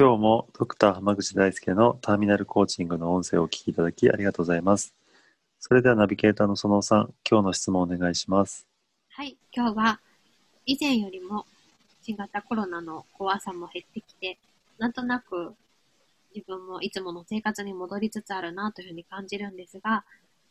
今日もドクター濱口大輔のターミナルコーチングの音声をお聞きいただきありがとうございますそれではナビゲーターの園尾さん今日の質問をお願いしますはい、今日は以前よりも新型コロナの怖さも減ってきて、なんとなく自分もいつもの生活に戻りつつあるなというふうに感じるんですが、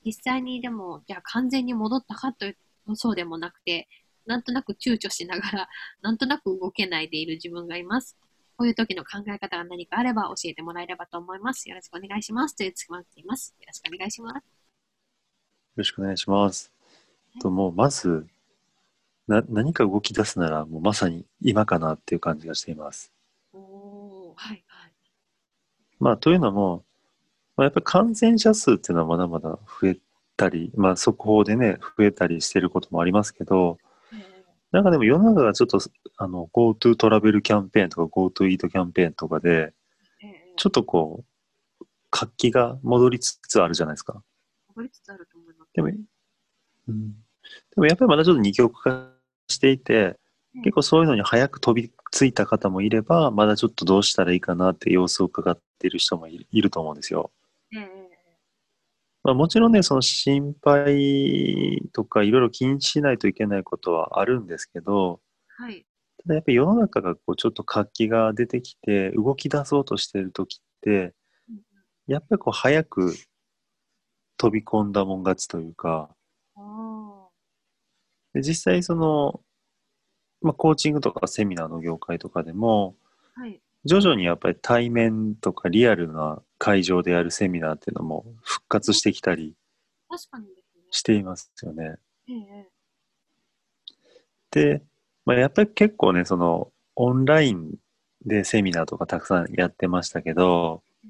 実際にでも、じゃあ完全に戻ったかというとそうでもなくて、なんとなく躊躇しながら、なんとなく動けないでいる自分がいます。こういう時の考え方が何かあれば教えてもらえればと思います。よろしくお願いします。というつまっています。よろしくお願いします。よろしくお願いします。ともうまずな何か動き出すならもうまさに今かなっていう感じがしています。おー、はい、はい。まあというのも、まあ、やっぱり感染者数っていうのはまだまだ増えたり、まあ速報でね増えたりしてることもありますけど、えなんかでも世の中がちょっとあの GoTo トラベルキャンペーンとか GoTo イートキャンペーンとかでちょっとこう活気が戻りつつあるじゃないですか。戻りつつあると思います。でも、うん、でもやっぱりまだちょっと二極化していて、うん結構そういうのに早く飛びついた方もいれば、まだちょっとどうしたらいいかなって様子を伺っている人もいると思うんですよ。まあ、もちろんね、その心配とかいろいろ気にしないといけないことはあるんですけど、ーはい。ただやっぱり世の中がこうちょっと活気が出てきて動き出そうとしている時って、やっぱりこう早く飛び込んだもん勝ちというか、おで実際その、まあ、コーチングとかセミナーの業界とかでもーはい。徐々にやっぱり対面とかリアルな会場でやるセミナーっていうのも復活してきたり。していますよね。ええで、まあ、やっぱり結構ねそのオンラインでセミナーとかたくさんやってましたけどえ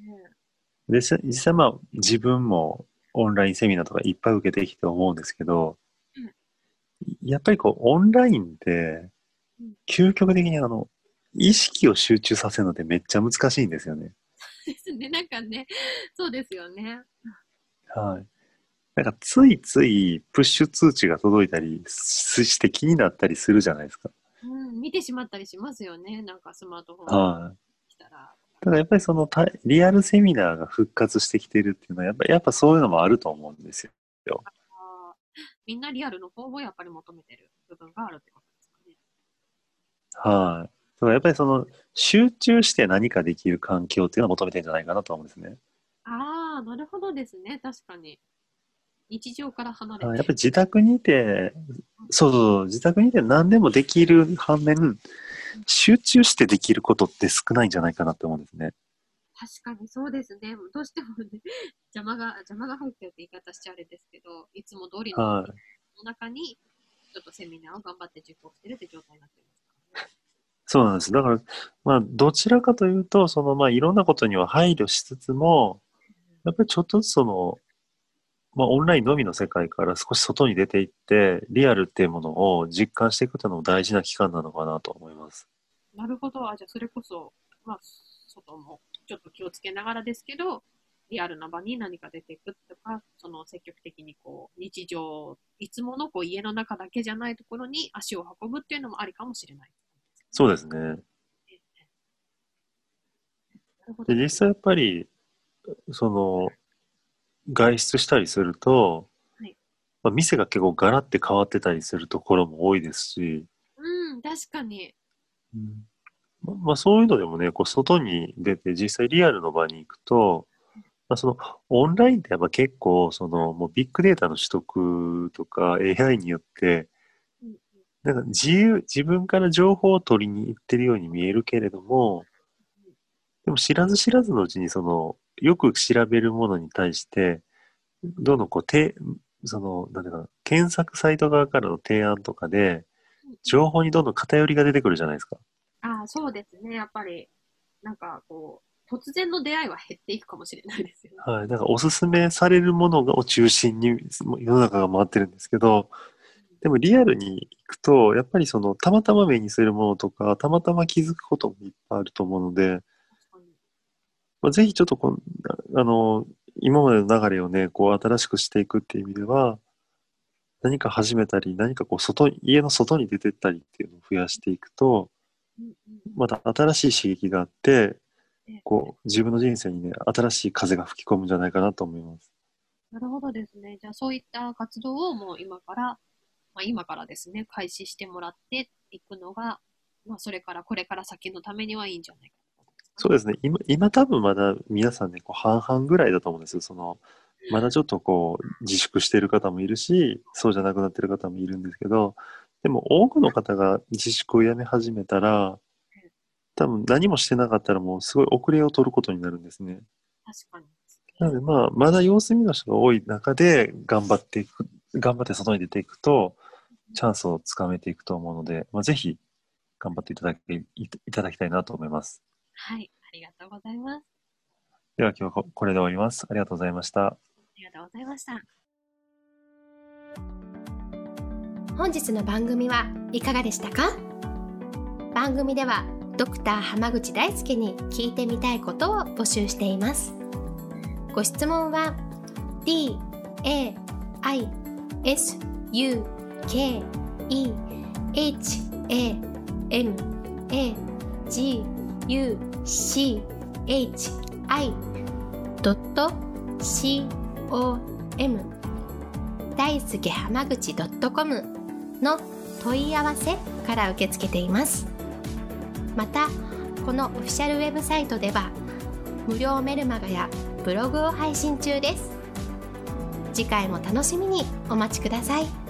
えでせ実際まあ自分もオンラインセミナーとかいっぱい受けてきて思うんですけどうんやっぱりこうオンラインでうん究極的にあの意識を集中させるのってめっちゃ難しいんですよね。ですね。なんかね、そうですよね。はい。なんかついついプッシュ通知が届いたりしして気になったりするじゃないですか。うん、見てしまったりしますよね。なんかスマートフォンはい。来たら。ただやっぱりそのたリアルセミナーが復活してきてるっていうのはやっぱやっぱそういうのもあると思うんですよ。みんなリアルの方をやっぱり求めてる部分があるってことですかね。はい。だからやっぱりその集中して何かできる環境っていうのを求めてるんじゃないかなと思うんですね。ああ、なるほどですね。確かに。日常から離れて。はいやっぱり自宅にいて、そうそう、自宅にいて何でもできる反面、集中してできることって少ないんじゃないかなと思うんですね。確かにそうですね。どうしてもね、邪魔が、邪魔が入ってるって言い方しちゃあれですけど、いつも通りの中に、ちょっとセミナーを頑張って受講してるって状態になってます。そうなんです。だから、まあ、どちらかというと、その、まあ、いろんなことには配慮しつつも、やっぱりちょっとずつその、まあ、オンラインのみの世界から少し外に出ていって、リアルっていうものを実感していくというのも大事な期間なのかなと思います。なるほど。あ、じゃあそれこそ、まあ、外もちょっと気をつけながらですけど、リアルな場に何か出ていくとか、その積極的にこう、日常、いつものこう家の中だけじゃないところに足を運ぶっていうのもありかもしれない。そうですね。で、実際やっぱり、その、外出したりすると、はいまあ、店が結構ガラって変わってたりするところも多いですし、うん、確かに。ままあ、そういうのでもね、こう外に出て実際リアルの場に行くと、まあ、そのオンラインってやっぱ結構そのもうビッグデータの取得とか AI によってうんうんなんか自由自分から情報を取りに行ってるように見えるけれどもでも知らず知らずのうちにそのよく調べるものに対してどんどんこうてそのなんていうかな検索サイト側からの提案とかで情報にどんどん偏りが出てくるじゃないですか。ああ、そうですね。やっぱり、なんかこう、突然の出会いは減っていくかもしれないですよね。はい。だからおすすめされるものを中心に世の中が回ってるんですけど、でもリアルに行くと、やっぱりその、たまたま目にするものとか、たまたま気づくこともいっぱいあると思うので、まあ、ぜひちょっとこあの、今までの流れをね、こう新しくしていくっていう意味では、何か始めたり、何かこう外、家の外に出てったりっていうのを増やしていくと、また新しい刺激があって、こう、自分の人生にね、新しい風が吹き込むんじゃないかなと思います。なるほどですね。じゃあそういった活動をもう今から、まあ、今からですね、開始してもらっていくのが、まあそれからこれから先のためにはいいんじゃないかそうですね。今、今多分まだ皆さんね、こう半々ぐらいだと思うんですよ。その、まだちょっとこう、自粛してる方もいるし、そうじゃなくなってる方もいるんですけど、でも多くの方が自粛をやめ始めたら、多分何もしてなかったらもうすごい遅れを取ることになるんですね。確かに。なのでまあ、まだ様子見の人が多い中で頑張っていく、頑張って外に出ていくと、チャンスをつかめていくと思うので、まあ、ぜひ頑張っていただきいいただきたいなと思います。はい、ありがとうございます。では今日はここれで終わります。ありがとうございました。ありがとうございました。本日の番組はいかがでしたか？番組ではドクター濱口大輔に聞いてみたいことを募集していますご質問は d a i s u k e h a m a g u c h i c o m 大輔濱口 .com の問い合わせから受け付けています。またこのオフィシャルウェブサイトでは無料メルマガやブログを配信中です。次回も楽しみにお待ちください。